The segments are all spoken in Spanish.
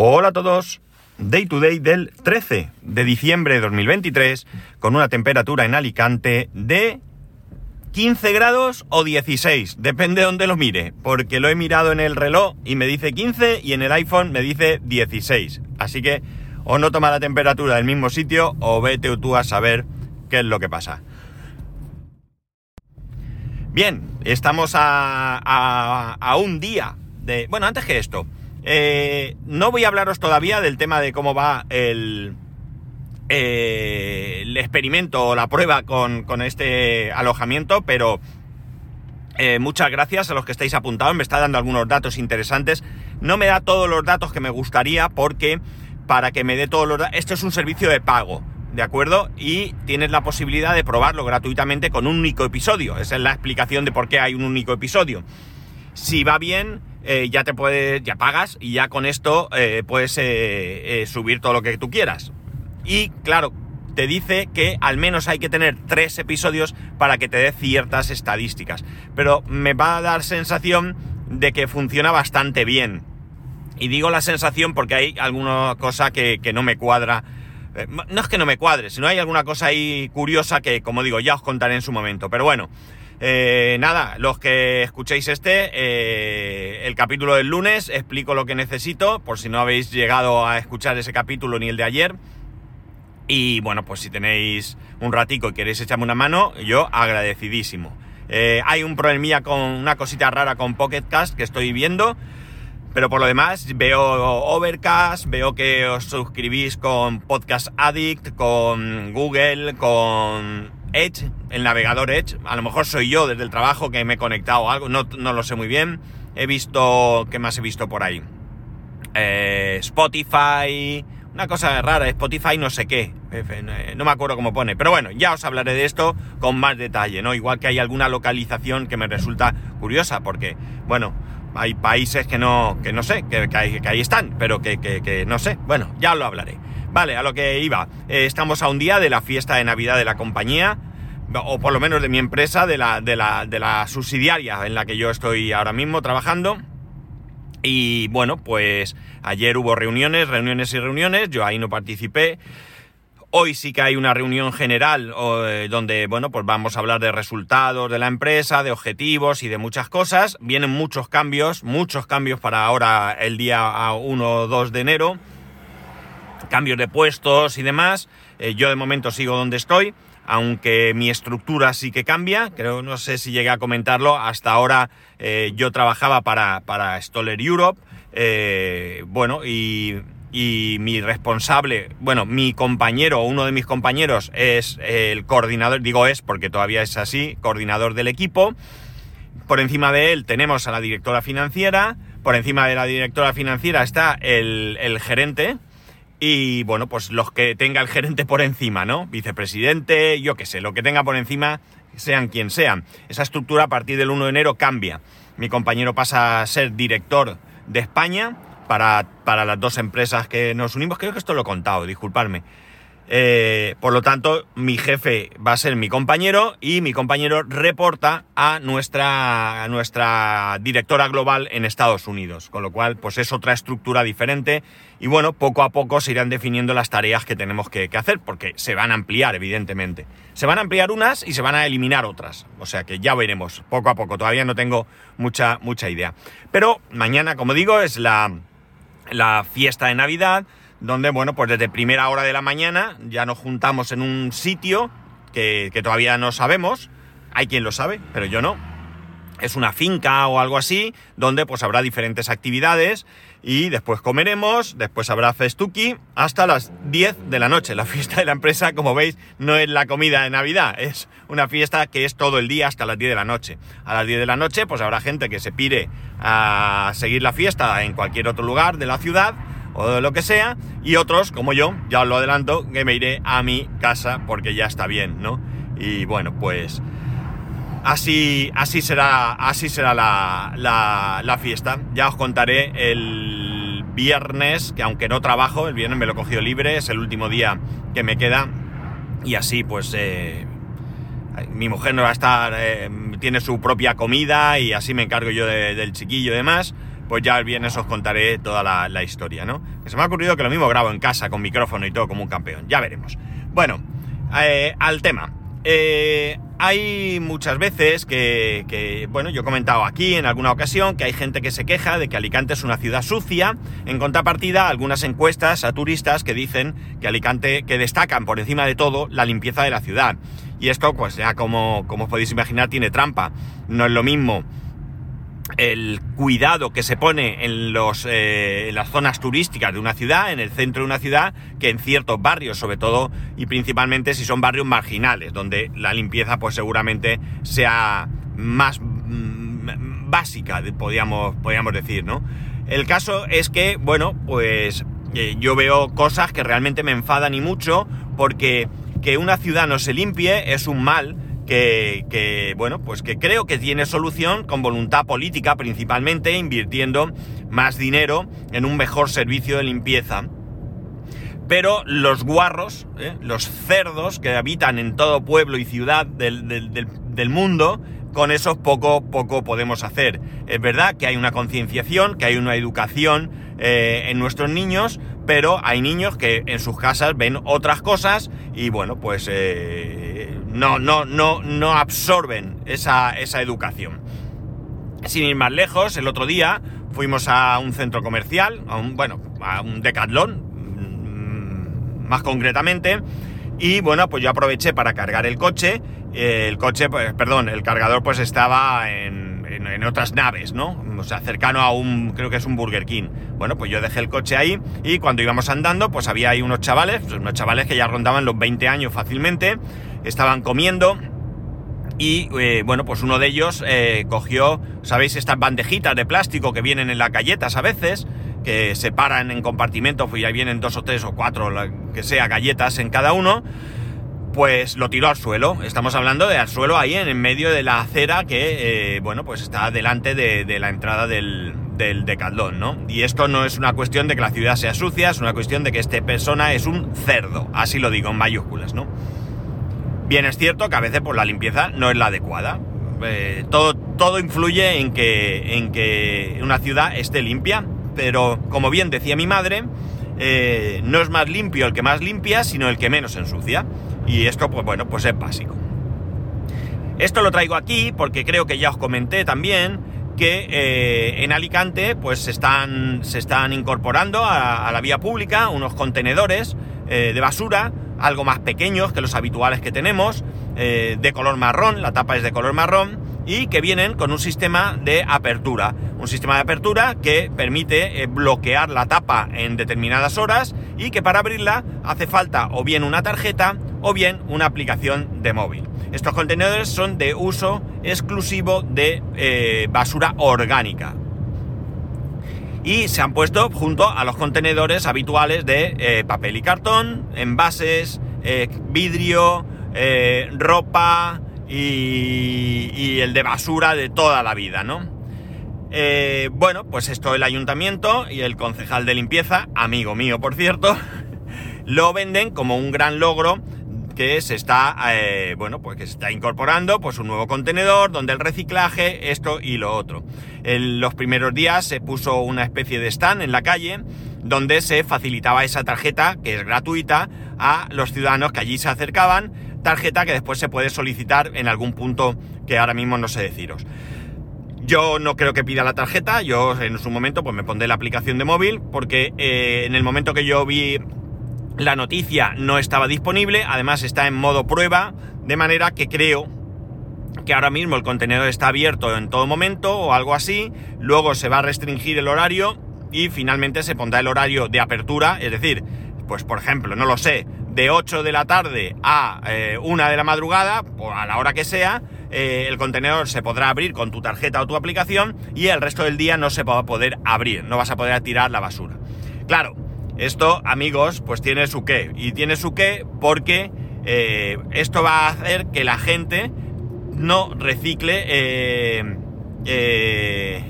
Hola a todos. Day to day del 13 de diciembre de 2023 con una temperatura en Alicante de 15 grados o 16, depende de donde lo mire, porque lo he mirado en el reloj y me dice 15 y en el iPhone me dice 16. Así que o no toma la temperatura del mismo sitio o vete tú a saber qué es lo que pasa. Bien, estamos a, a, a un día de... Bueno, antes que esto, eh, no voy a hablaros todavía del tema de cómo va el, eh, el experimento o la prueba con, este alojamiento, pero eh, muchas gracias a los que estáis apuntados, me está dando algunos datos interesantes. No me da todos los datos que me gustaría porque para que me dé todos los datos... Esto es un servicio de pago, ¿de acuerdo? Y tienes la posibilidad de probarlo gratuitamente con un único episodio. Esa es la explicación de por qué hay un único episodio. Si va bien, eh, ya te puedes, ya pagas y ya con esto eh, puedes eh, subir todo lo que tú quieras. Y claro, te dice que al menos hay que tener tres episodios para que te dé ciertas estadísticas. Pero me va a dar sensación de que funciona bastante bien. Y digo la sensación porque hay alguna cosa que, que no me cuadra. No es que no me cuadre, sino hay alguna cosa ahí curiosa que, como digo, ya os contaré en su momento. Pero bueno, eh, nada, los que escuchéis este, eh, el capítulo del lunes, explico lo que necesito, por si no habéis llegado a escuchar ese capítulo ni el de ayer. Y bueno, pues si tenéis un ratico y queréis echarme una mano, yo agradecidísimo. Eh, hay un problemilla con una cosita rara con Pocket Cast que estoy viendo. Pero por lo demás, veo Overcast, veo que os suscribís con Podcast Addict, con Google, con Edge, el navegador Edge. A lo mejor soy yo desde el trabajo que me he conectado a algo, no, no lo sé muy bien. He visto, ¿qué más he visto por ahí? Eh, Spotify, una cosa rara, Spotify no sé qué, no me acuerdo cómo pone, pero bueno, ya os hablaré de esto con más detalle, ¿no? Igual que hay alguna localización que me resulta curiosa, porque, bueno, hay países que no, que no sé, que, que, ahí, que ahí, están, pero que, que, no sé. Bueno, ya lo hablaré. Vale, a lo que iba. Eh, estamos a un día de la fiesta de Navidad de la compañía, o por lo menos de mi empresa, de la, de la, de la subsidiaria en la que yo estoy ahora mismo trabajando. Y bueno, pues ayer hubo reuniones, reuniones y reuniones, yo ahí no participé. Hoy sí que hay una reunión general eh, donde, bueno, pues vamos a hablar de resultados de la empresa, de objetivos y de muchas cosas. Vienen muchos cambios, muchos cambios para ahora el día 1 o 2 de enero. Cambios de puestos y demás. Eh, yo de momento sigo donde estoy, aunque mi estructura sí que cambia. Creo, no sé si llegué a comentarlo. Hasta ahora eh, yo trabajaba para, para Stoller Europe. Eh, bueno, y y mi responsable, bueno, mi compañero, uno de mis compañeros es el coordinador, digo es porque todavía es así, coordinador del equipo. Por encima de él tenemos a la directora financiera, por encima de la directora financiera está el, el gerente y bueno, pues los que tenga el gerente por encima, ¿no? Vicepresidente, yo qué sé, lo que tenga por encima, sean quien sean. Esa estructura a partir del 1 de enero cambia. Mi compañero pasa a ser director de España, para, para, las dos empresas que nos unimos. Creo que esto lo he contado, disculpadme. Eh, por lo tanto, mi jefe va a ser mi compañero y mi compañero reporta a nuestra, a nuestra directora global en Estados Unidos. Con lo cual, pues es otra estructura diferente y bueno, poco a poco se irán definiendo las tareas que tenemos que, que hacer porque se van a ampliar, evidentemente. Se van a ampliar unas y se van a eliminar otras. O sea que ya veremos, poco a poco. Todavía no tengo mucha, mucha idea. Pero mañana, como digo, es la, la fiesta de Navidad, donde, bueno, pues desde primera hora de la mañana ya nos juntamos en un sitio que, que, todavía no sabemos, hay quien lo sabe, pero yo no. Es una finca o algo así, donde pues habrá diferentes actividades y después comeremos, después habrá festuki hasta las 10 de la noche. La fiesta de la empresa, como veis, no es la comida de Navidad, es una fiesta que es todo el día hasta las 10 de la noche. A las 10 de la noche pues habrá gente que se pire a seguir la fiesta en cualquier otro lugar de la ciudad o lo que sea, y otros, como yo, ya os lo adelanto, que me iré a mi casa porque ya está bien, ¿no? Y bueno, pues así, así será, así será la, la, fiesta. Ya os contaré el viernes, que aunque no trabajo, el viernes me lo he cogido libre, es el último día que me queda. Y así, pues, eh, mi mujer no va a estar, eh, tiene su propia comida y así me encargo yo de, del chiquillo y demás. Pues ya el viernes os contaré toda la, historia, ¿no? Que se me ha ocurrido que lo mismo grabo en casa con micrófono y todo como un campeón, ya veremos. Bueno, eh, al tema. Eh, hay muchas veces que, bueno, yo he comentado aquí en alguna ocasión que hay gente que se queja de que Alicante es una ciudad sucia. En contrapartida, algunas encuestas a turistas que dicen que Alicante, que destacan por encima de todo la limpieza de la ciudad. Y esto, pues ya como, como os podéis imaginar, tiene trampa. No es lo mismo el cuidado que se pone en, los, eh, en las zonas turísticas de una ciudad, en el centro de una ciudad, que en ciertos barrios, sobre todo y principalmente si son barrios marginales, donde la limpieza pues seguramente sea más mm, básica, podríamos, podríamos decir, ¿no? El caso es que, bueno, pues eh, yo veo cosas que realmente me enfadan y mucho, porque que una ciudad no se limpie es un mal, que, bueno, pues que creo que tiene solución con voluntad política principalmente, invirtiendo más dinero en un mejor servicio de limpieza. Pero los guarros, ¿eh? los cerdos que habitan en todo pueblo y ciudad del, mundo, con eso poco, poco podemos hacer. Es verdad que hay una concienciación, que hay una educación eh, en nuestros niños, pero hay niños que en sus casas ven otras cosas y bueno, pues eh, no, no, no, no absorben esa, educación. Sin ir más lejos, el otro día fuimos a un centro comercial, a un, bueno, a un Decathlon, mm, más concretamente, y bueno, pues yo aproveché para cargar el coche. el coche, pues, perdón, el cargador pues estaba en, en, otras naves, ¿no? O sea, cercano a un, creo que es un Burger King. Bueno, pues yo dejé el coche ahí y cuando íbamos andando, pues había ahí unos chavales, pues unos chavales que ya rondaban los 20 años fácilmente, estaban comiendo y eh, bueno, pues uno de ellos eh, cogió, ¿sabéis? Estas bandejitas de plástico que vienen en las galletas a veces, que se paran en compartimentos y ahí vienen dos o tres o cuatro, que sea, galletas en cada uno, pues lo tiró al suelo. Estamos hablando de al suelo ahí en, medio de la acera que, eh, bueno, pues está delante de, la entrada del, del ¿no? Y esto no es una cuestión de que la ciudad sea sucia, es una cuestión de que este persona es un cerdo, así lo digo en mayúsculas, ¿no? Bien es cierto que a veces pues, la limpieza no es la adecuada. Eh, todo, todo influye en que, en que una ciudad esté limpia, pero como bien decía mi madre, eh, no es más limpio el que más limpia, sino el que menos ensucia. Y esto, pues bueno, pues es básico. Esto lo traigo aquí porque creo que ya os comenté también que eh, en Alicante pues se están, se están incorporando a, la vía pública unos contenedores de basura algo más pequeños que los habituales que tenemos, eh, de color marrón, la tapa es de color marrón, y que vienen con un sistema de apertura. Un sistema de apertura que permite eh, bloquear la tapa en determinadas horas y que para abrirla hace falta o bien una tarjeta o bien una aplicación de móvil. Estos contenedores son de uso exclusivo de eh, basura orgánica, y se han puesto junto a los contenedores habituales de eh, papel y cartón, envases, eh, vidrio, eh, ropa y, el de basura de toda la vida, ¿no? bueno, pues esto el ayuntamiento y el concejal de limpieza, amigo mío por cierto, lo venden como un gran logro que se está, eh, bueno, pues que se está incorporando pues un nuevo contenedor donde el reciclaje, esto y lo otro. En los primeros días se puso una especie de stand en la calle donde se facilitaba esa tarjeta, que es gratuita, a los ciudadanos que allí se acercaban, tarjeta que después se puede solicitar en algún punto que ahora mismo no sé deciros. Yo no creo que pida la tarjeta, yo en su momento pues me pondré la aplicación de móvil, porque eh, en el momento que yo vi la noticia no estaba disponible, además está en modo prueba, de manera que creo que ahora mismo el contenedor está abierto en todo momento o algo así, luego se va a restringir el horario y finalmente se pondrá el horario de apertura, es decir, pues por ejemplo, no lo sé, de 8 de la tarde a 1 eh, de la madrugada, o a la hora que sea, eh, el contenedor se podrá abrir con tu tarjeta o tu aplicación y el resto del día no se va a poder abrir, no vas a poder tirar la basura. Claro, esto, amigos, pues tiene su qué. Y tiene su qué porque eh, esto va a hacer que la gente no recicle eh, eh,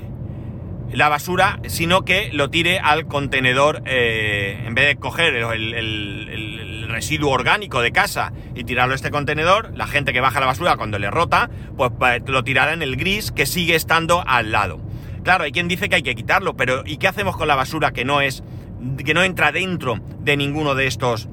la basura, sino que lo tire al contenedor, en vez de coger el, residuo orgánico de casa y tirarlo a este contenedor, la gente que baja la basura cuando le rota, pues lo tirará en el gris que sigue estando al lado. Claro, hay quien dice que hay que quitarlo, pero ¿y qué hacemos con la basura que no es, que no entra dentro de ninguno de estos,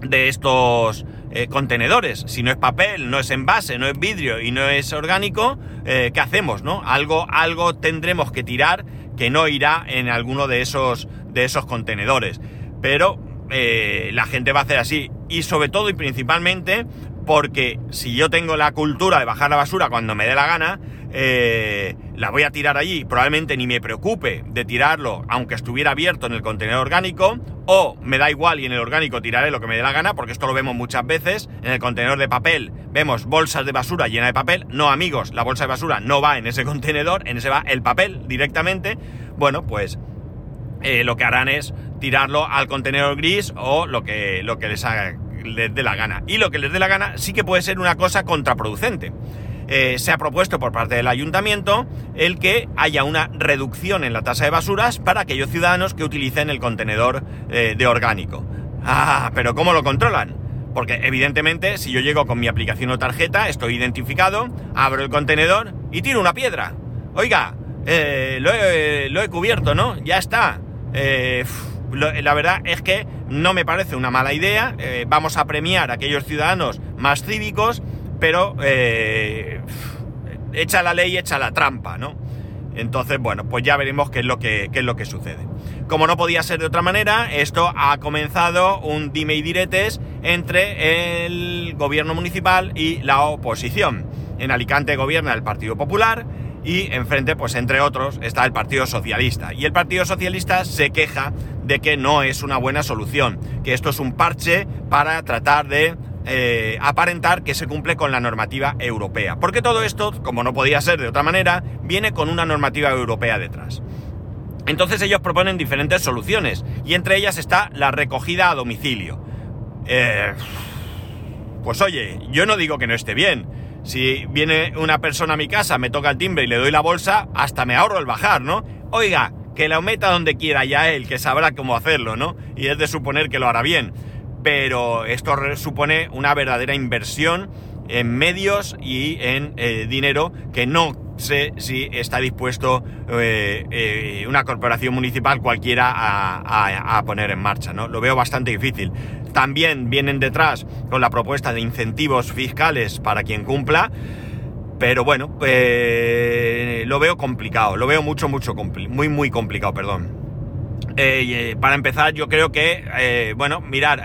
de estos eh, contenedores? Si no es papel, no es envase, no es vidrio y no es orgánico, eh, ¿qué hacemos, no? Algo, algo tendremos que tirar que no irá en alguno de esos, de esos contenedores. Pero eh, la gente va a hacer así. Y sobre todo y principalmente porque si yo tengo la cultura de bajar la basura cuando me dé la gana, eh, la voy a tirar allí. Probablemente ni me preocupe de tirarlo aunque estuviera abierto en el contenedor orgánico. O me da igual y en el orgánico tiraré lo que me dé la gana, porque esto lo vemos muchas veces. En el contenedor de papel vemos bolsas de basura llenas de papel. No amigos, la bolsa de basura no va en ese contenedor, en ese va el papel directamente. Bueno, pues eh, lo que harán es tirarlo al contenedor gris o lo que, lo que les, haga, les dé la gana. Y lo que les dé la gana sí que puede ser una cosa contraproducente. Eh, se ha propuesto por parte del ayuntamiento el que haya una reducción en la tasa de basuras para aquellos ciudadanos que utilicen el contenedor eh, de orgánico. Ah, pero ¿cómo lo controlan? Porque evidentemente si yo llego con mi aplicación o tarjeta, estoy identificado, abro el contenedor y tiro una piedra. Oiga, eh, lo, he, cubierto, ¿no? Ya está. la verdad es que no me parece una mala idea. vamos a premiar a aquellos ciudadanos más cívicos pero eh, echa la ley, echa la trampa, ¿no? Entonces, bueno, pues ya veremos qué es lo que, es lo que sucede. Como no podía ser de otra manera, esto ha comenzado un dime y diretes entre el gobierno municipal y la oposición. En Alicante gobierna el Partido Popular y enfrente, pues entre otros, está el Partido Socialista. Y el Partido Socialista se queja de que no es una buena solución, que esto es un parche para tratar de eh, aparentar que se cumple con la normativa europea. Porque todo esto, como no podía ser de otra manera, viene con una normativa europea detrás. Entonces ellos proponen diferentes soluciones y entre ellas está la recogida a domicilio. Eh, pues oye, yo no digo que no esté bien. Si viene una persona a mi casa, me toca el timbre y le doy la bolsa, hasta me ahorro el bajar, ¿no? Oiga, que la meta donde quiera ya él, que sabrá cómo hacerlo, ¿no? Y es de suponer que lo hará bien pero esto supone una verdadera inversión en medios y en eh, dinero que no sé si está dispuesto eh, eh, una corporación municipal cualquiera a, poner en marcha, ¿no? Lo veo bastante difícil. También vienen detrás con la propuesta de incentivos fiscales para quien cumpla, pero bueno, lo veo complicado, lo veo mucho, mucho, muy, muy complicado, perdón. Eh, eh, para empezar, yo creo que, eh, bueno, mirar,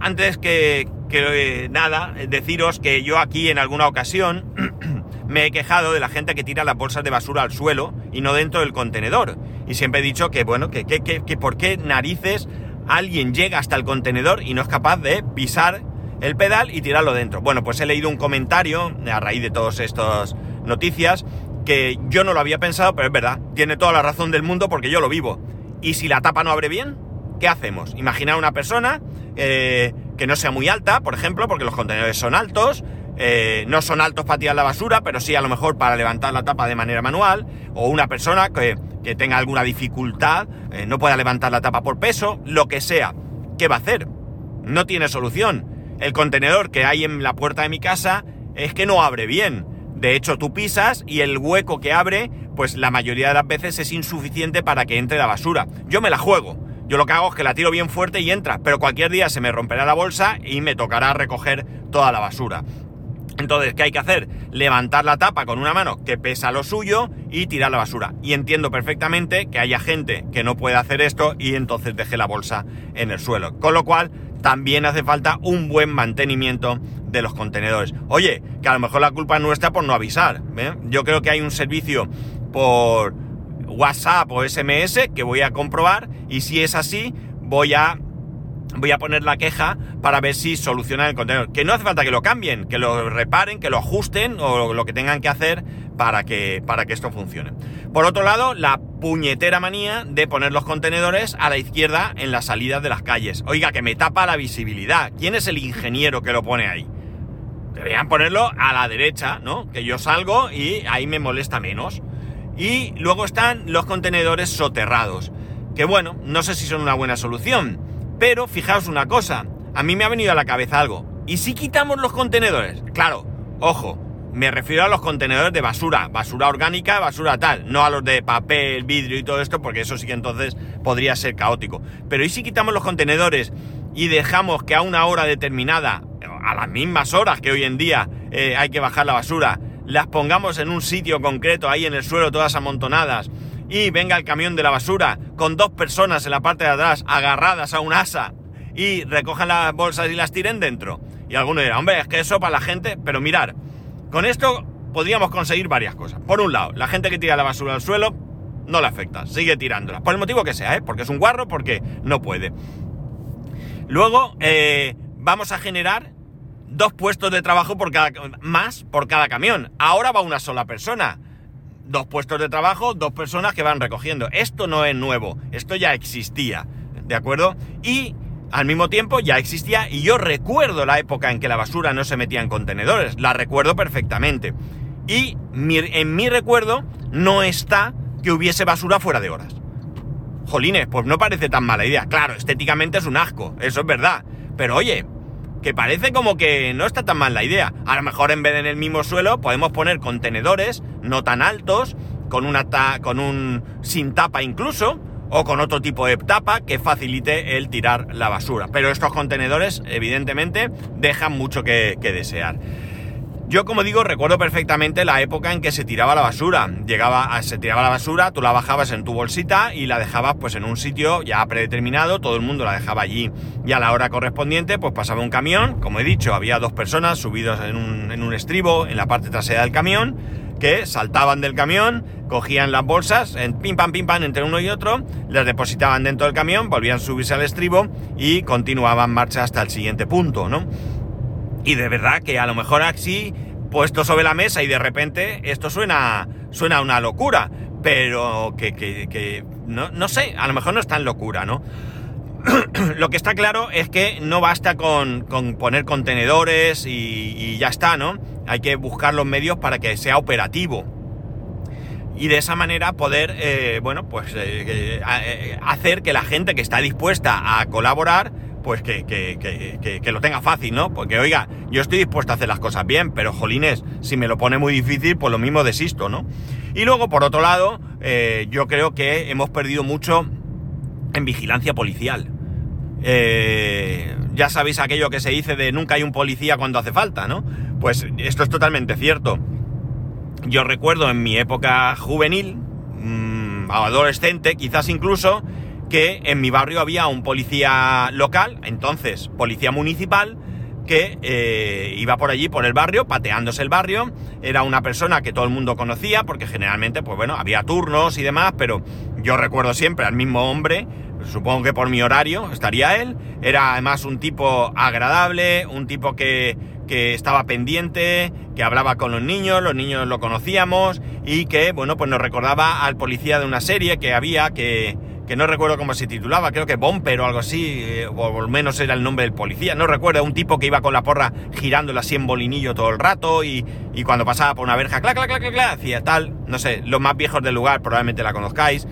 antes que, que nada, deciros que yo aquí en alguna ocasión me he quejado de la gente que tira las bolsas de basura al suelo y no dentro del contenedor. Y siempre he dicho que, bueno, que, que, que, por qué narices alguien llega hasta el contenedor y no es capaz de pisar el pedal y tirarlo dentro. Bueno, pues he leído un comentario a raíz de todas estas noticias que yo no lo había pensado, pero es verdad, tiene toda la razón del mundo porque yo lo vivo. Y si la tapa no abre bien, ¿qué hacemos? Imaginar una persona eh, que no sea muy alta, por ejemplo, porque los contenedores son altos, eh, no son altos para tirar la basura, pero sí a lo mejor para levantar la tapa de manera manual, o una persona que, tenga alguna dificultad, eh, no pueda levantar la tapa por peso, lo que sea. ¿Qué va a hacer? No tiene solución. El contenedor que hay en la puerta de mi casa es que no abre bien. De hecho, tú pisas y el hueco que abre pues la mayoría de las veces es insuficiente para que entre la basura. Yo me la juego. Yo lo que hago es que la tiro bien fuerte y entra, pero cualquier día se me romperá la bolsa y me tocará recoger toda la basura. Entonces, ¿qué hay que hacer? Levantar la tapa con una mano que pesa lo suyo y tirar la basura. Y entiendo perfectamente que haya gente que no puede hacer esto y entonces deje la bolsa en el suelo. Con lo cual, también hace falta un buen mantenimiento de los contenedores. Oye, que a lo mejor la culpa es nuestra por no avisar. ¿eh? Yo creo que hay un servicio por WhatsApp o SMS que voy a comprobar y si es así voy a voy a poner la queja para ver si solucionan el contenedor. Que no hace falta que lo cambien, que lo reparen, que lo ajusten o lo que tengan que hacer para que, para que esto funcione. Por otro lado, la puñetera manía de poner los contenedores a la izquierda en las salidas de las calles. Oiga, que me tapa la visibilidad. ¿Quién es el ingeniero que lo pone ahí? Deberían ponerlo a la derecha, ¿no? Que yo salgo y ahí me molesta menos. Y luego están los contenedores soterrados. Que bueno, no sé si son una buena solución. Pero fijaos una cosa, a mí me ha venido a la cabeza algo. ¿Y si quitamos los contenedores? Claro, ojo, Me refiero a los contenedores de basura, basura orgánica, basura tal, no a los de papel, vidrio y todo esto, porque eso sí que entonces podría ser caótico. Pero ¿y si quitamos los contenedores y dejamos que a una hora determinada, a las mismas horas que hoy en día eh, hay que bajar la basura, las pongamos en un sitio concreto, ahí en el suelo, todas amontonadas, y venga el camión de la basura con dos personas en la parte de atrás agarradas a un asa y recojan las bolsas y las tiren dentro? Y alguno dirá, hombre, es que eso para la gente, pero mirar, con esto podríamos conseguir varias cosas. Por un lado, la gente que tira la basura al suelo no le afecta, sigue tirándola, por el motivo que sea, ¿eh? porque es un guarro, porque no puede. Luego, eh, vamos a generar dos puestos de trabajo por más por cada camión. Ahora va una sola persona. Dos puestos de trabajo, dos personas que van recogiendo. Esto no es nuevo, esto ya existía, ¿de acuerdo? Y al mismo tiempo ya existía y yo recuerdo la época en que la basura no se metía en contenedores, la recuerdo perfectamente. Y en mi recuerdo no está que hubiese basura fuera de horas. Jolines, pues no parece tan mala idea. Claro, estéticamente es un asco, eso es verdad. Pero oye, que parece como que no está tan mal la idea. A lo mejor en vez de en el mismo suelo podemos poner contenedores no tan altos, con una con un sin tapa incluso, o con otro tipo de tapa que facilite el tirar la basura. Pero estos contenedores, evidentemente, dejan mucho que, desear. Yo, como digo, recuerdo perfectamente la época en que se tiraba la basura. Llegaba, a, se tiraba la basura, tú la bajabas en tu bolsita y la dejabas pues en un sitio ya predeterminado, todo el mundo la dejaba allí. Y a la hora correspondiente, pues pasaba un camión, como he dicho, había dos personas un, en un estribo en la parte trasera del camión, que saltaban del camión, cogían las bolsas, en pim pam pim pam entre uno y otro, las depositaban dentro del camión, volvían a subirse al estribo y continuaban marcha hasta el siguiente punto, ¿no? Y de verdad que a lo mejor así, puesto sobre la mesa y de repente esto suena, suena una locura, pero que, no, no sé, a lo mejor no es tan locura, ¿no? lo que está claro es que no basta con, poner contenedores y, ya está, ¿no? Hay que buscar los medios para que sea operativo. Y de esa manera poder, eh, bueno, pues eh, eh, hacer que la gente que está dispuesta a colaborar, pues que, que, lo tenga fácil, ¿no? Porque, oiga, yo estoy dispuesto a hacer las cosas bien, pero jolines, si me lo pone muy difícil, pues lo mismo desisto, ¿no? Y luego, por otro lado, yo creo que hemos perdido mucho en vigilancia policial. Ya sabéis aquello que se dice de nunca hay un policía cuando hace falta, ¿no? Pues esto es totalmente cierto. Yo recuerdo en mi época juvenil, mmm, adolescente, quizás incluso, que en mi barrio había un policía local, entonces policía municipal, que eh, iba por allí, por el barrio, pateándose el barrio. Era una persona que todo el mundo conocía, porque generalmente, pues bueno, había turnos y demás, pero yo recuerdo siempre al mismo hombre supongo que por mi horario estaría él. Era además un tipo agradable, un tipo que, estaba pendiente, que hablaba con los niños, los niños lo conocíamos y que, bueno, pues nos recordaba al policía de una serie que había que, que no recuerdo cómo se titulaba, creo que Bomper o algo así, eh, o al menos era el nombre del policía, no recuerdo, un tipo que iba con la porra girándola así en bolinillo todo el rato y, y cuando pasaba por una verja, clac, clac, clac, clac, clac, hacía tal, no sé, los más viejos del lugar probablemente la conozcáis.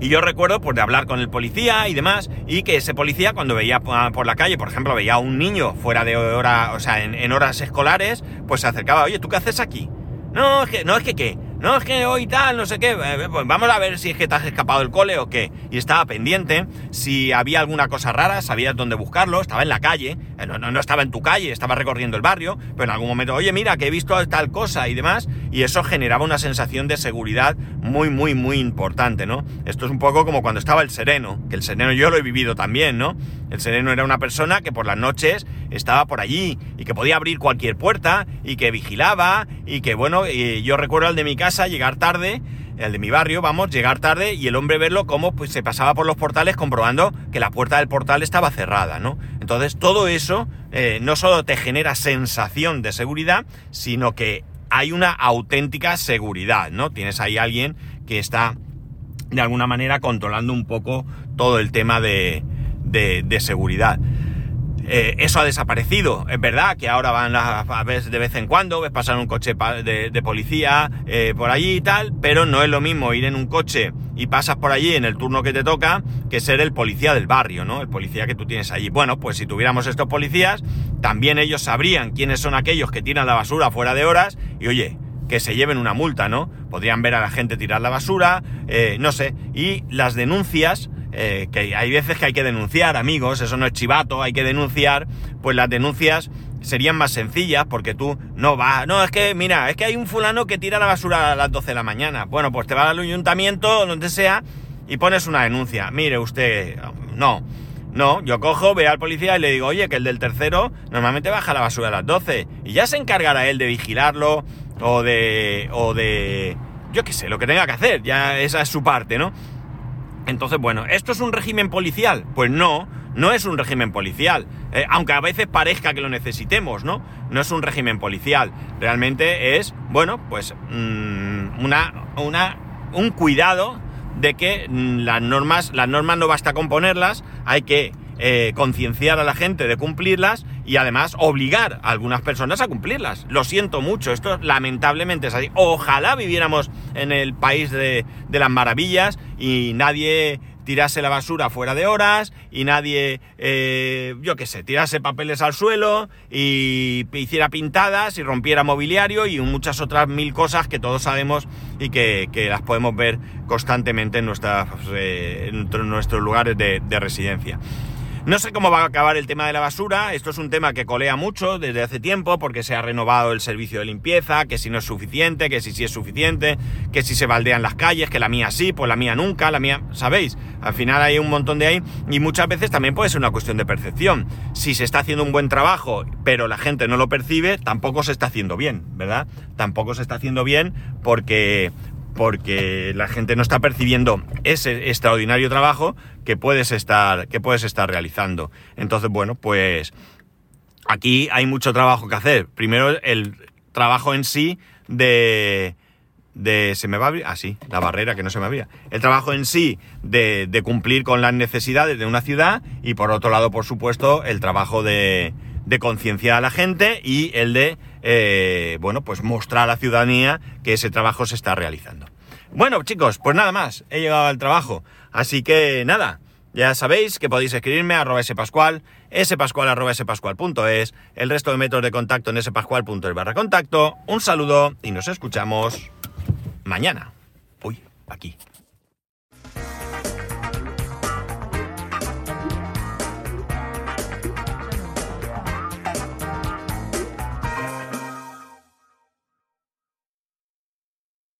Y yo recuerdo pues de hablar con el policía y demás, y que ese policía cuando veía por la calle, por ejemplo, veía a un niño fuera de hora, o sea, en, horas escolares, pues se acercaba, oye, ¿tú qué haces aquí? No, es que, no, es que qué. No, es que hoy tal, no sé qué. Eh, pues vamos a ver si es que te has escapado del cole o qué. Y estaba pendiente. Si había alguna cosa rara, sabías dónde buscarlo. Estaba en la calle. Eh, no, no, estaba en tu calle, estaba recorriendo el barrio. Pero en algún momento, oye, mira, que he visto tal cosa y demás. Y eso generaba una sensación de seguridad muy, muy, muy importante, ¿no? Esto es un poco como cuando estaba el sereno. Que el sereno yo lo he vivido también, ¿no? El sereno era una persona que por las noches estaba por allí y que podía abrir cualquier puerta y que vigilaba y que, bueno, yo recuerdo al de mi casa llegar tarde, el de mi barrio, vamos, llegar tarde y el hombre verlo como pues, se pasaba por los portales comprobando que la puerta del portal estaba cerrada, ¿no? Entonces todo eso eh, no solo te genera sensación de seguridad, sino que hay una auténtica seguridad, ¿no? Tienes ahí alguien que está de alguna manera controlando un poco todo el tema de, de seguridad. Eh, eso ha desaparecido. Es verdad que ahora van a, ver de vez en cuando, ves pasar un coche de, policía eh, por allí y tal, pero no es lo mismo ir en un coche y pasas por allí en el turno que te toca, que ser el policía del barrio, ¿no? El policía que tú tienes allí. Bueno, pues si tuviéramos estos policías, también ellos sabrían quiénes son aquellos que tiran la basura fuera de horas y oye, que se lleven una multa, ¿no? Podrían ver a la gente tirar la basura, eh, no sé, y las denuncias, eh, que hay veces que hay que denunciar, amigos, eso no es chivato, hay que denunciar, pues las denuncias serían más sencillas porque tú no vas, no, es que, mira, es que hay un fulano que tira la basura a las 12 de la mañana. Bueno, pues te vas al ayuntamiento, donde sea, y pones una denuncia. Mire usted, no, no, yo cojo, veo al policía y le digo, oye, que el del tercero normalmente baja la basura a las 12. Y ya se encargará él de vigilarlo o de, o de, yo qué sé, lo que tenga que hacer, ya esa es su parte, ¿no? Entonces, bueno, ¿esto es un régimen policial? Pues no, no es un régimen policial. Eh, aunque a veces parezca que lo necesitemos, ¿no? No es un régimen policial. Realmente es, bueno, pues mm, una, una, un cuidado de que mm, las normas, las normas no basta con ponerlas, hay que eh, concienciar a la gente de cumplirlas y además obligar a algunas personas a cumplirlas. Lo siento mucho, esto lamentablemente es así. Ojalá viviéramos en el país de, las maravillas y nadie tirase la basura fuera de horas y nadie, eh, yo qué sé, tirase papeles al suelo y hiciera pintadas y rompiera mobiliario y muchas otras mil cosas que todos sabemos y que, las podemos ver constantemente en, nuestras, eh, en nuestros lugares de residencia. No sé cómo va a acabar el tema de la basura, esto es un tema que colea mucho desde hace tiempo porque se ha renovado el servicio de limpieza, que si no es suficiente, que si sí es suficiente, que si se baldean las calles, que la mía sí, pues la mía nunca, la mía, ¿sabéis? Al final hay un montón de ahí y muchas veces también puede ser una cuestión de percepción. Si se está haciendo un buen trabajo pero la gente no lo percibe, tampoco se está haciendo bien, ¿verdad? Tampoco se está haciendo bien porque porque la gente no está percibiendo ese extraordinario trabajo que puedes estar, que puedes estar realizando. Entonces, bueno, pues aquí hay mucho trabajo que hacer. Primero, el trabajo en sí de, de se me va a abrir, ah, sí, la barrera que no se me abría. El trabajo en sí de, cumplir con las necesidades de una ciudad y por otro lado, por supuesto, el trabajo de, de concienciar a la gente y el de, eh, bueno, pues mostrar a la ciudadanía que ese trabajo se está realizando. Bueno, chicos, pues nada más, he llegado al trabajo, así que nada, ya sabéis que podéis escribirme a arroba spascual, spascual arroba spascual.es, el resto de métodos de contacto en spascual.es barra contacto, un saludo y nos escuchamos mañana. Uy, aquí.